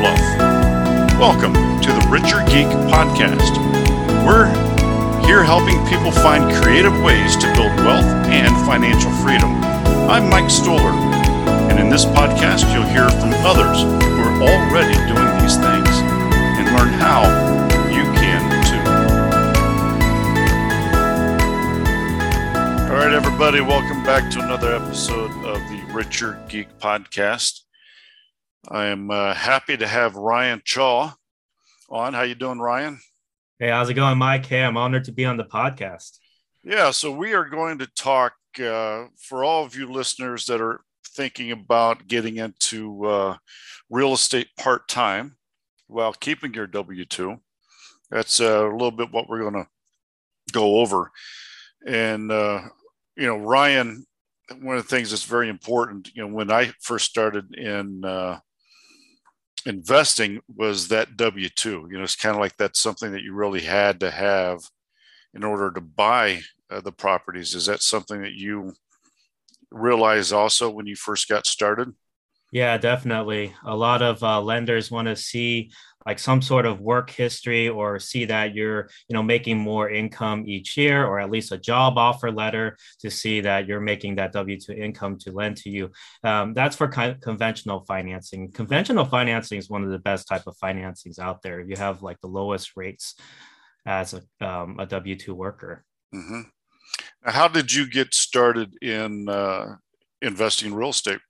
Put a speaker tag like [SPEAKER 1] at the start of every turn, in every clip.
[SPEAKER 1] fluff, welcome to the Richer Geek Podcast. We're here helping people find creative ways to build wealth and financial freedom. I'm Mike Stohler, and in this podcast, you'll hear from others who are already doing these things and learn how you can too. All right, everybody, welcome back to another episode of the Richer Geek Podcast. I am uh, happy to have Ryan Shaw on. How you doing, Ryan?
[SPEAKER 2] Hey, how's it going, Mike? Hey, I'm honored to be on the podcast.
[SPEAKER 1] Yeah, so we are going to talk uh, for all of you listeners that are thinking about getting into uh, real estate part time while keeping your W 2. That's uh, a little bit what we're going to go over. And, uh, you know, Ryan, one of the things that's very important, you know, when I first started in uh, investing was that W 2. You know, it's kind of like that's something that you really had to have in order to buy uh, the properties. Is that something that you realize also when you first got started?
[SPEAKER 2] Yeah, definitely. A lot of uh, lenders want to see like some sort of work history or see that you're you know making more income each year or at least a job offer letter to see that you're making that w2 income to lend to you. Um, that's for conventional financing. Conventional financing is one of the best type of financings out there you have like the lowest rates as a, um, a w2 worker.
[SPEAKER 1] Mm-hmm. how did you get started in uh, investing in real estate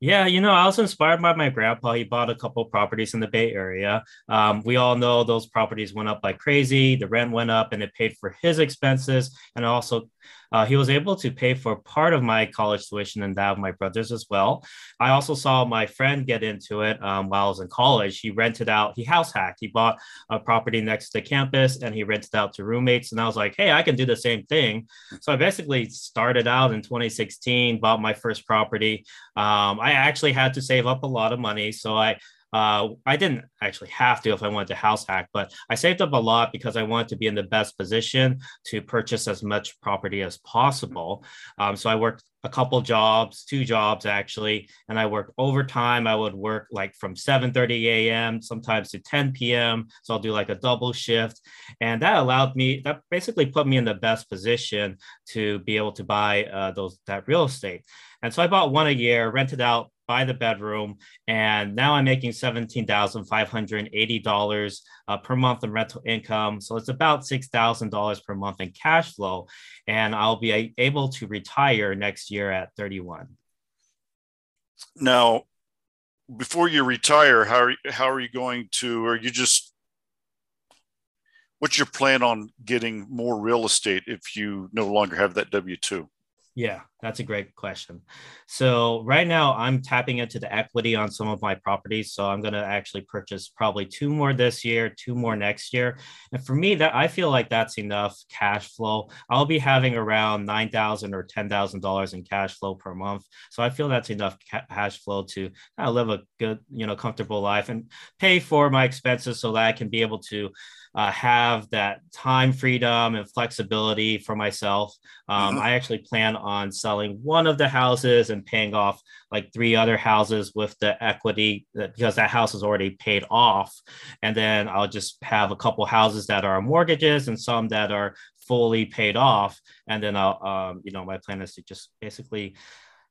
[SPEAKER 2] yeah, you know, I was inspired by my grandpa. He bought a couple properties in the Bay Area. Um, we all know those properties went up like crazy. The rent went up, and it paid for his expenses, and also uh, he was able to pay for part of my college tuition and that of my brothers as well. I also saw my friend get into it um, while I was in college. He rented out, he house hacked. He bought a property next to campus and he rented out to roommates. And I was like, hey, I can do the same thing. So I basically started out in 2016, bought my first property. Um, I actually had to save up a lot of money. So I uh, I didn't actually have to if I wanted to house hack, but I saved up a lot because I wanted to be in the best position to purchase as much property as possible. Um, so I worked a couple jobs, two jobs actually, and I worked overtime. I would work like from 7:30 a.m. sometimes to 10 p.m. So I'll do like a double shift, and that allowed me. That basically put me in the best position to be able to buy uh, those that real estate. And so I bought one a year, rented out by the bedroom, and now I'm making seventeen thousand five hundred eighty dollars uh, per month in rental income. So it's about six thousand dollars per month in cash flow, and I'll be able to retire next year at thirty one.
[SPEAKER 1] Now, before you retire, how are, how are you going to? Are you just what's your plan on getting more real estate if you no longer have that W two?
[SPEAKER 2] Yeah, that's a great question. So right now I'm tapping into the equity on some of my properties. So I'm going to actually purchase probably two more this year, two more next year. And for me that I feel like that's enough cash flow. I'll be having around 9,000 or $10,000 in cash flow per month. So I feel that's enough cash flow to kind live a good, you know, comfortable life and pay for my expenses so that I can be able to uh, have that time freedom and flexibility for myself. Um, mm-hmm. I actually plan on selling one of the houses and paying off like three other houses with the equity that, because that house is already paid off. And then I'll just have a couple houses that are mortgages and some that are fully paid off. And then I'll, um, you know, my plan is to just basically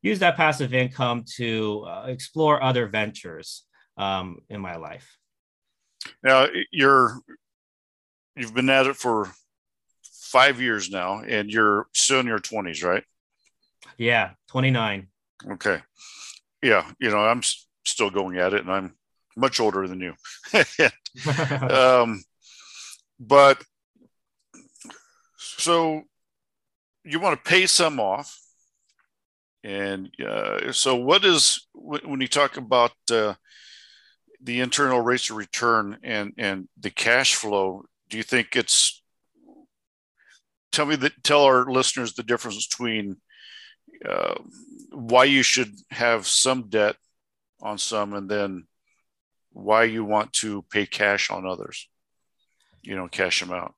[SPEAKER 2] use that passive income to uh, explore other ventures um, in my life.
[SPEAKER 1] Now, you're you've been at it for five years now, and you're still in your twenties, right?
[SPEAKER 2] Yeah, twenty nine.
[SPEAKER 1] Okay. Yeah, you know, I'm still going at it, and I'm much older than you. um, but so you want to pay some off, and uh, so what is when you talk about uh, the internal rates of return and and the cash flow, do you think it's tell me that tell our listeners the difference between uh, why you should have some debt on some and then why you want to pay cash on others you know cash them out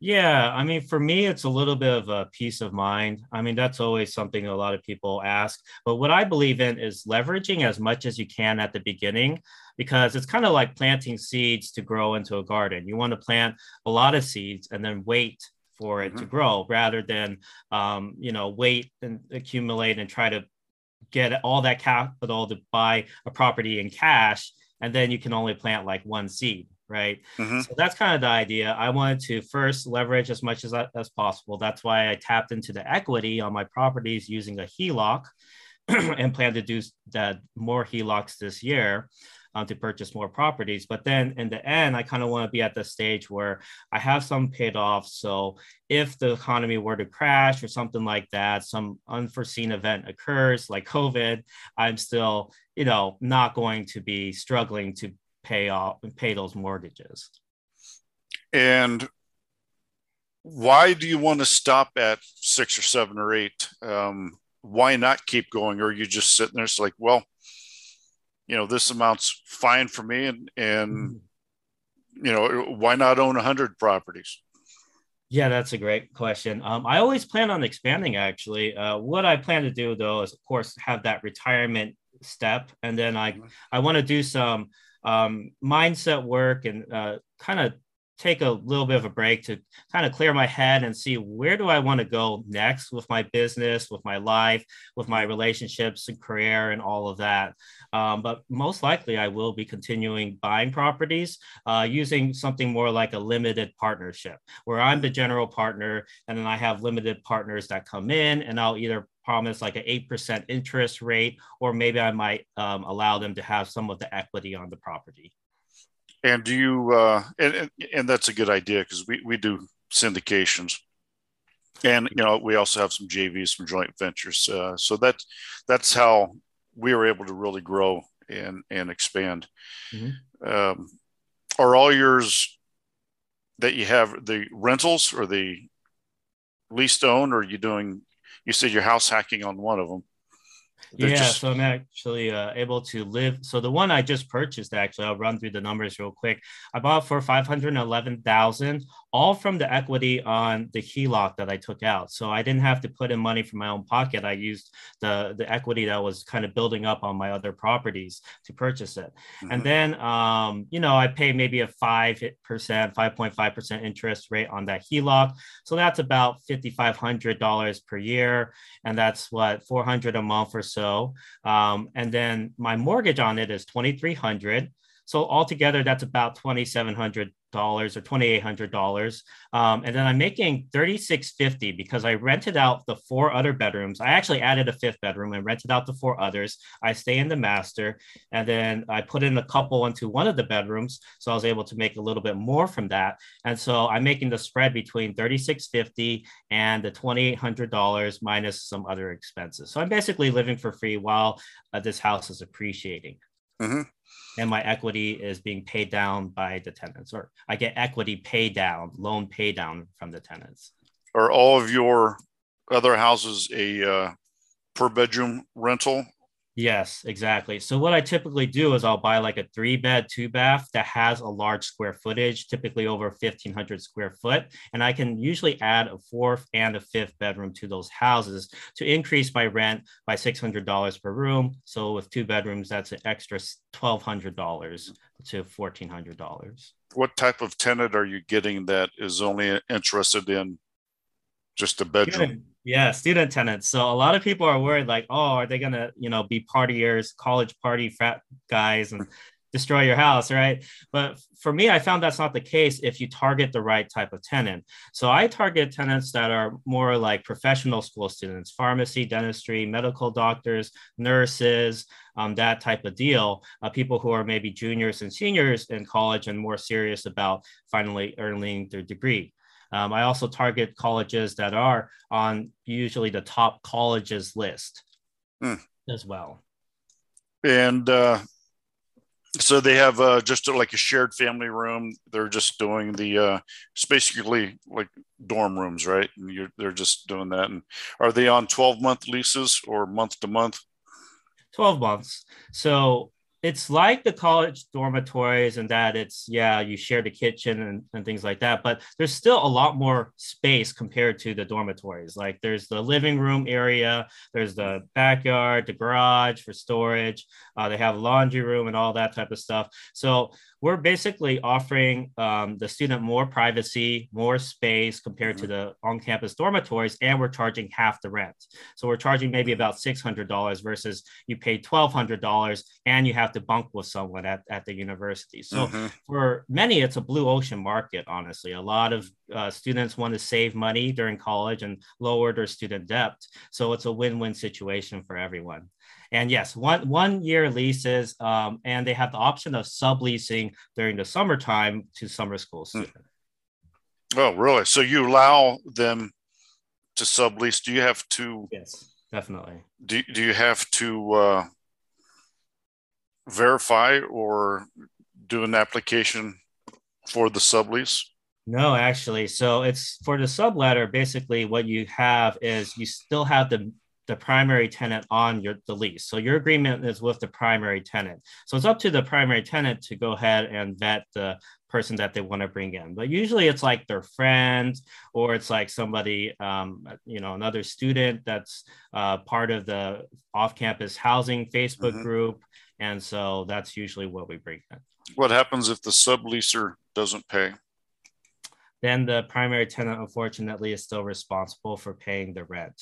[SPEAKER 2] yeah, I mean, for me, it's a little bit of a peace of mind. I mean, that's always something a lot of people ask. But what I believe in is leveraging as much as you can at the beginning, because it's kind of like planting seeds to grow into a garden. You want to plant a lot of seeds and then wait for it mm-hmm. to grow rather than, um, you know, wait and accumulate and try to get all that capital to buy a property in cash. And then you can only plant like one seed right? Mm-hmm. So that's kind of the idea. I wanted to first leverage as much as, as possible. That's why I tapped into the equity on my properties using a HELOC and plan to do that more HELOCs this year. Um, to purchase more properties. But then in the end, I kind of want to be at the stage where I have some paid off. So if the economy were to crash or something like that, some unforeseen event occurs like COVID, I'm still, you know, not going to be struggling to pay off and pay those mortgages.
[SPEAKER 1] And why do you want to stop at six or seven or eight? Um, why not keep going? Or are you just sitting there? It's like, well, you know, this amount's fine for me, and and mm-hmm. you know, why not own a hundred properties?
[SPEAKER 2] Yeah, that's a great question. Um, I always plan on expanding. Actually, uh, what I plan to do though is, of course, have that retirement step, and then I mm-hmm. I want to do some um, mindset work and uh, kind of take a little bit of a break to kind of clear my head and see where do I want to go next with my business, with my life, with my relationships and career and all of that. Um, but most likely, I will be continuing buying properties uh, using something more like a limited partnership, where I'm the general partner and then I have limited partners that come in and I'll either promise like an 8% interest rate, or maybe I might um, allow them to have some of the equity on the property.
[SPEAKER 1] And do you, uh, and, and that's a good idea because we, we do syndications and you know we also have some JVs, some joint ventures. Uh, so that's that's how we were able to really grow and and expand. Mm-hmm. Um, are all yours that you have the rentals or the leased own, or are you doing you said you're house hacking on one of them.
[SPEAKER 2] They're yeah, just... so I'm actually uh, able to live. So the one I just purchased, actually, I'll run through the numbers real quick. I bought for five hundred eleven thousand, all from the equity on the HELOC that I took out. So I didn't have to put in money from my own pocket. I used the the equity that was kind of building up on my other properties to purchase it. Mm-hmm. And then, um, you know, I pay maybe a five percent, five point five percent interest rate on that HELOC. So that's about fifty five hundred dollars per year, and that's what four hundred a month or so. Um, and then my mortgage on it is 2300 so altogether, that's about twenty seven hundred dollars or twenty eight hundred dollars, um, and then I'm making thirty six fifty because I rented out the four other bedrooms. I actually added a fifth bedroom and rented out the four others. I stay in the master, and then I put in a couple into one of the bedrooms, so I was able to make a little bit more from that. And so I'm making the spread between thirty six fifty and the twenty eight hundred dollars minus some other expenses. So I'm basically living for free while uh, this house is appreciating. Mm-hmm and my equity is being paid down by the tenants, or I get equity pay down, loan pay down from the tenants.
[SPEAKER 1] Are all of your other houses a uh, per bedroom rental
[SPEAKER 2] Yes, exactly. So what I typically do is I'll buy like a three bed, two bath that has a large square footage, typically over 1500 square foot. And I can usually add a fourth and a fifth bedroom to those houses to increase my rent by $600 per room. So with two bedrooms, that's an extra $1,200 to $1,400.
[SPEAKER 1] What type of tenant are you getting that is only interested in just a bedroom?
[SPEAKER 2] Yeah, student tenants. So a lot of people are worried, like, oh, are they gonna, you know, be partiers, college party frat guys, and destroy your house, right? But for me, I found that's not the case if you target the right type of tenant. So I target tenants that are more like professional school students, pharmacy, dentistry, medical doctors, nurses, um, that type of deal. Uh, people who are maybe juniors and seniors in college and more serious about finally earning their degree. Um, I also target colleges that are on usually the top colleges list mm. as well.
[SPEAKER 1] and uh, so they have uh, just like a shared family room. They're just doing the uh, it's basically like dorm rooms, right? And you're, they're just doing that. And are they on twelve month leases or month to month?
[SPEAKER 2] 12 months. So it's like the college dormitories and that it's yeah you share the kitchen and, and things like that but there's still a lot more space compared to the dormitories. Like there's the living room area there's the backyard the garage for storage uh, they have laundry room and all that type of stuff. So we're basically offering um, the student more privacy more space compared mm-hmm. to the on-campus dormitories and we're charging half the rent. So we're charging maybe about $600 versus you pay $1200 and you have to bunk with someone at, at the university. So mm-hmm. for many, it's a blue ocean market, honestly. A lot of uh, students want to save money during college and lower their student debt. So it's a win-win situation for everyone. And yes, one one year leases, um, and they have the option of subleasing during the summertime to summer school hmm. students.
[SPEAKER 1] Oh, really? So you allow them to sublease? Do you have to?
[SPEAKER 2] Yes, definitely.
[SPEAKER 1] Do Do you have to uh, verify or do an application for the sublease?
[SPEAKER 2] No, actually. So it's for the subletter. Basically, what you have is you still have the the primary tenant on your the lease. So your agreement is with the primary tenant. So it's up to the primary tenant to go ahead and vet the person that they want to bring in. But usually it's like their friend or it's like somebody, um, you know, another student that's uh, part of the off-campus housing Facebook mm-hmm. group. And so that's usually what we bring in.
[SPEAKER 1] What happens if the subleaser doesn't pay?
[SPEAKER 2] Then the primary tenant, unfortunately, is still responsible for paying the rent.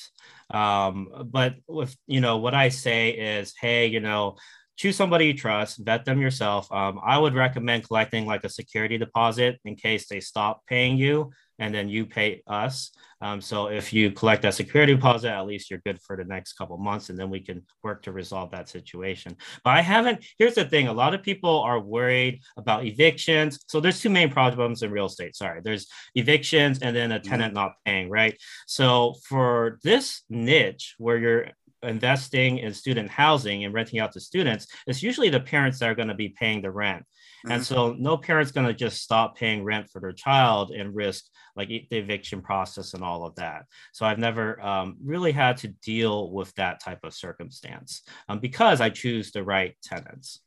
[SPEAKER 2] Um, but with you know what I say is, hey, you know, choose somebody you trust, vet them yourself. Um, I would recommend collecting like a security deposit in case they stop paying you and then you pay us. Um, so if you collect that security deposit, at least you're good for the next couple months, and then we can work to resolve that situation. But I haven't. Here's the thing: a lot of people are worried about evictions. So there's two main problems in real estate. Sorry, there's evictions and then a tenant not paying. Right. So for this niche where you're investing in student housing and renting out to students, it's usually the parents that are going to be paying the rent. Mm-hmm. And so no parent's going to just stop paying rent for their child and risk like the eviction process and all of that. So I've never um, really had to deal with that type of circumstance um, because I choose the right tenants.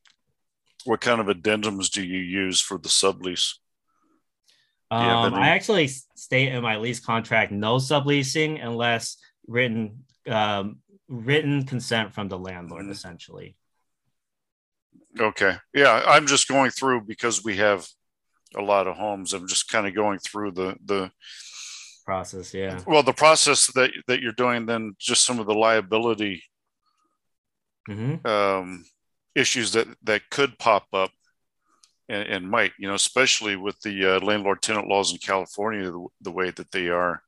[SPEAKER 1] What kind of addendums do you use for the sublease?
[SPEAKER 2] Um, I actually state in my lease contract no subleasing unless written um, written consent from the landlord, mm-hmm. essentially.
[SPEAKER 1] Okay. Yeah, I'm just going through because we have a lot of homes. I'm just kind of going through the the
[SPEAKER 2] process. Yeah.
[SPEAKER 1] Well, the process that that you're doing, then just some of the liability mm-hmm. um, issues that that could pop up. And, and might, you know, especially with the uh, landlord tenant laws in California, the, the way that they are,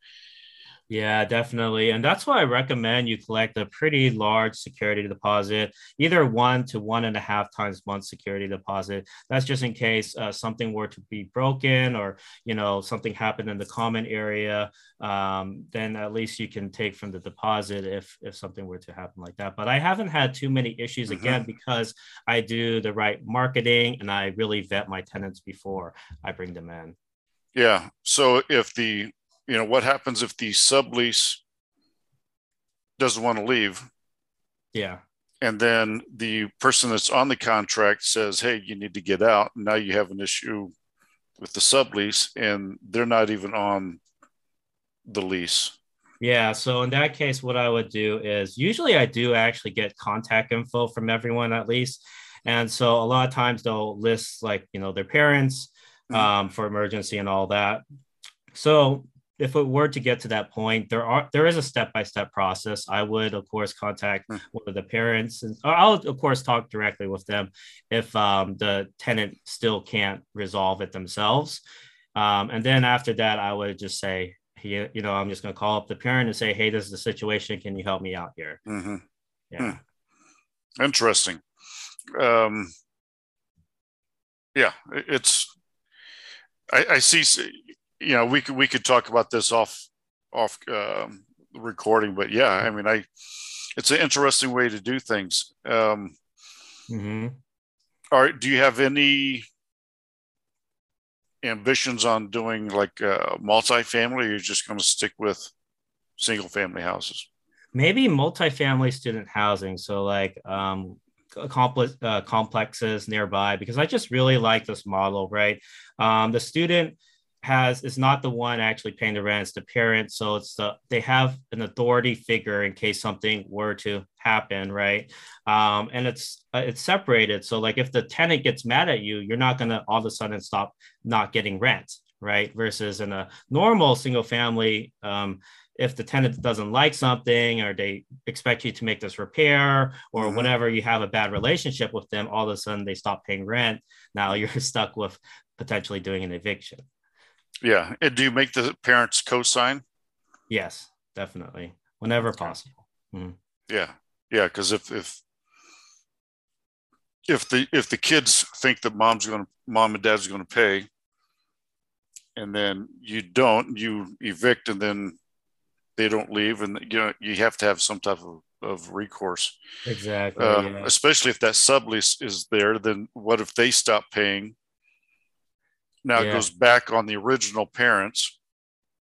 [SPEAKER 2] yeah, definitely. And that's why I recommend you collect a pretty large security deposit, either one to one and a half times month security deposit. That's just in case uh, something were to be broken or, you know, something happened in the common area. Um, then at least you can take from the deposit if, if something were to happen like that. But I haven't had too many issues mm-hmm. again because I do the right marketing and I really vet my tenants before I bring them in.
[SPEAKER 1] Yeah. So if the you know, what happens if the sublease doesn't want to leave?
[SPEAKER 2] Yeah.
[SPEAKER 1] And then the person that's on the contract says, hey, you need to get out. And now you have an issue with the sublease and they're not even on the lease.
[SPEAKER 2] Yeah. So in that case, what I would do is usually I do actually get contact info from everyone at least. And so a lot of times they'll list like, you know, their parents mm-hmm. um, for emergency and all that. So if it were to get to that point, there are there is a step by step process. I would, of course, contact mm. one of the parents, and I'll of course talk directly with them if um, the tenant still can't resolve it themselves. Um, and then after that, I would just say, you know, I'm just going to call up the parent and say, hey, this is the situation. Can you help me out here? Mm-hmm.
[SPEAKER 1] Yeah. Hmm. Interesting. Um, yeah, it's. I, I see you know, we could we could talk about this off off um, recording, but yeah, I mean, I it's an interesting way to do things. Um,
[SPEAKER 2] Mm-hmm.
[SPEAKER 1] All right. Do you have any ambitions on doing like uh, multifamily, or you're just going to stick with single family houses?
[SPEAKER 2] Maybe multifamily student housing. So like um, complex uh, complexes nearby because I just really like this model. Right, um, the student has is not the one actually paying the rent; it's the parent. So it's the they have an authority figure in case something were to happen, right? Um, and it's uh, it's separated. So like if the tenant gets mad at you, you're not gonna all of a sudden stop not getting rent, right? Versus in a normal single family. Um, if the tenant doesn't like something or they expect you to make this repair or mm-hmm. whenever you have a bad relationship with them all of a sudden they stop paying rent now you're stuck with potentially doing an eviction
[SPEAKER 1] yeah and do you make the parents co-sign
[SPEAKER 2] yes definitely whenever possible
[SPEAKER 1] mm-hmm. yeah yeah because if if if the if the kids think that mom's going to mom and dad's going to pay and then you don't you evict and then they don't leave, and you know you have to have some type of, of recourse.
[SPEAKER 2] Exactly. Uh, yeah.
[SPEAKER 1] Especially if that sublease is there, then what if they stop paying? Now yeah. it goes back on the original parents,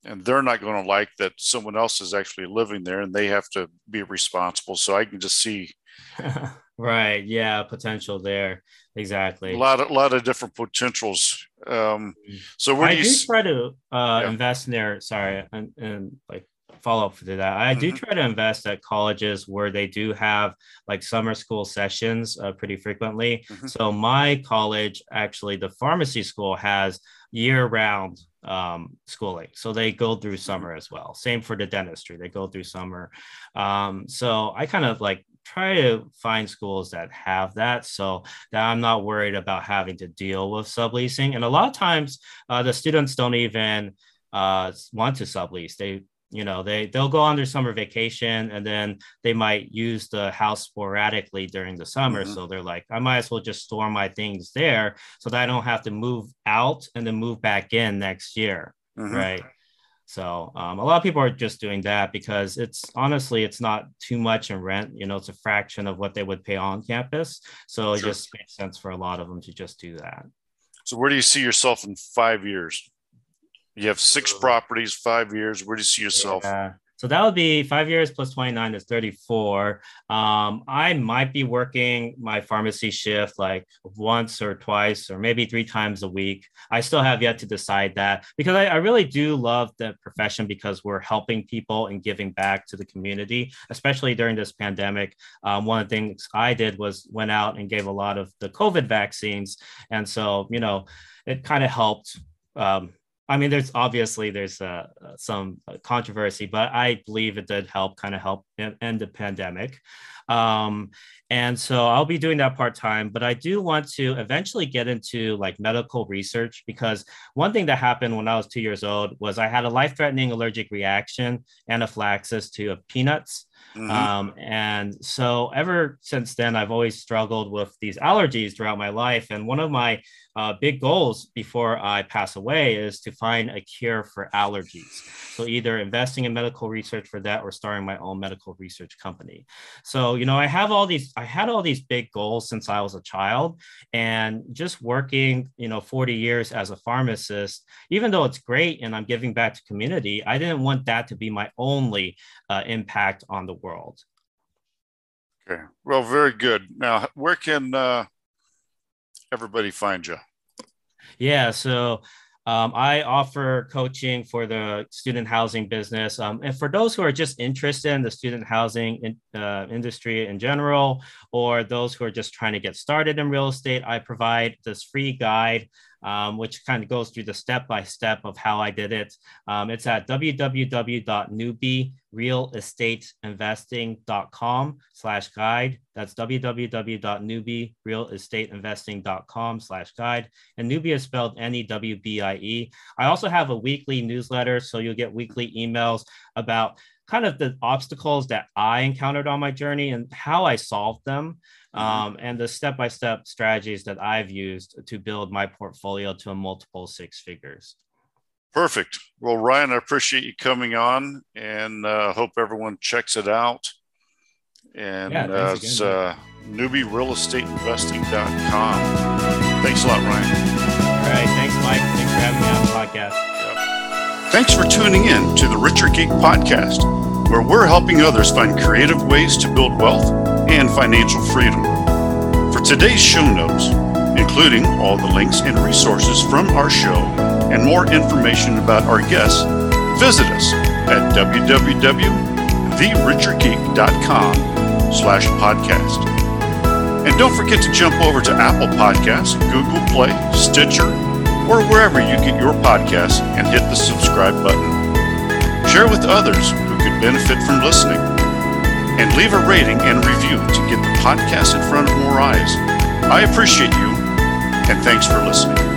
[SPEAKER 1] and they're not going to like that someone else is actually living there, and they have to be responsible. So I can just see.
[SPEAKER 2] right. Yeah. Potential there. Exactly.
[SPEAKER 1] A lot of lot of different potentials. Um, mm-hmm. so where
[SPEAKER 2] I
[SPEAKER 1] do you
[SPEAKER 2] try to uh, yeah. invest in there? Sorry, and, and like follow up to that. I mm-hmm. do try to invest at colleges where they do have like summer school sessions uh, pretty frequently. Mm-hmm. So my college, actually, the pharmacy school has year round um, schooling. So they go through mm-hmm. summer as well. Same for the dentistry, they go through summer. Um, so I kind of like try to find schools that have that so that I'm not worried about having to deal with subleasing. And a lot of times uh, the students don't even uh, want to sublease. They you know they they'll go on their summer vacation and then they might use the house sporadically during the summer. Mm-hmm. so they're like i might as well just store my things there so that i don't have to move out and then move back in next year. Mm-hmm. right? So um, a lot of people are just doing that because it's honestly it's not too much in rent. You know it's a fraction of what they would pay on campus. So sure. it just makes sense for a lot of them to just do that.
[SPEAKER 1] So where do you see yourself in five years you have six properties, five years. Where do you see yourself?
[SPEAKER 2] Yeah. So that would be five years plus 29 is 34. Um, I might be working my pharmacy shift like once or twice or maybe three times a week. I still have yet to decide that because I, I really do love the profession because we're helping people and giving back to the community, especially during this pandemic. Um, one of the things I did was went out and gave a lot of the COVID vaccines. And so, you know, it kind of helped um, I mean, there's obviously there's uh, some controversy, but I believe it did help kind of help end the pandemic. Um, and so I'll be doing that part time, but I do want to eventually get into like medical research because one thing that happened when I was two years old was I had a life threatening allergic reaction, anaphylaxis to peanuts. Mm-hmm. Um, and so ever since then, I've always struggled with these allergies throughout my life. And one of my uh, big goals before I pass away is to find a cure for allergies. So either investing in medical research for that or starting my own medical research company. So, you know, I have all these, I had all these big goals since I was a child and just working, you know, 40 years as a pharmacist, even though it's great and I'm giving back to community, I didn't want that to be my only uh, impact on the world.
[SPEAKER 1] Okay. Well, very good. Now, where can uh, everybody find you?
[SPEAKER 2] Yeah. So um, I offer coaching for the student housing business. Um, and for those who are just interested in the student housing in, uh, industry in general, or those who are just trying to get started in real estate, I provide this free guide um, which kind of goes through the step by step of how I did it. Um, it's at www.newbierealestateinvesting.com slash guide. That's www.newbierealestateinvesting.com slash guide. And newbie is spelled N-E-W-B-I-E. I also have a weekly newsletter, so you'll get weekly emails about kind of the obstacles that I encountered on my journey and how I solved them. Mm-hmm. um, and the step-by-step strategies that I've used to build my portfolio to a multiple six figures.
[SPEAKER 1] Perfect. Well, Ryan, I appreciate you coming on, and uh, hope everyone checks it out. And yeah, uh, again, uh, newbierealestateinvesting.com. Thanks a lot, Ryan.
[SPEAKER 2] All right. Thanks, Mike. Thanks for having me on the podcast.
[SPEAKER 1] Thanks for tuning in to the Richer Geek podcast, where we're helping others find creative ways to build wealth and financial freedom. For today's show notes, including all the links and resources from our show and more information about our guests, visit us at www.therichergeek.com slash podcast. And don't forget to jump over to Apple Podcasts, Google Play, Stitcher, or wherever you get your podcasts and hit the subscribe button. Share with others could benefit from listening. And leave a rating and review to get the podcast in front of more eyes. I appreciate you, and thanks for listening.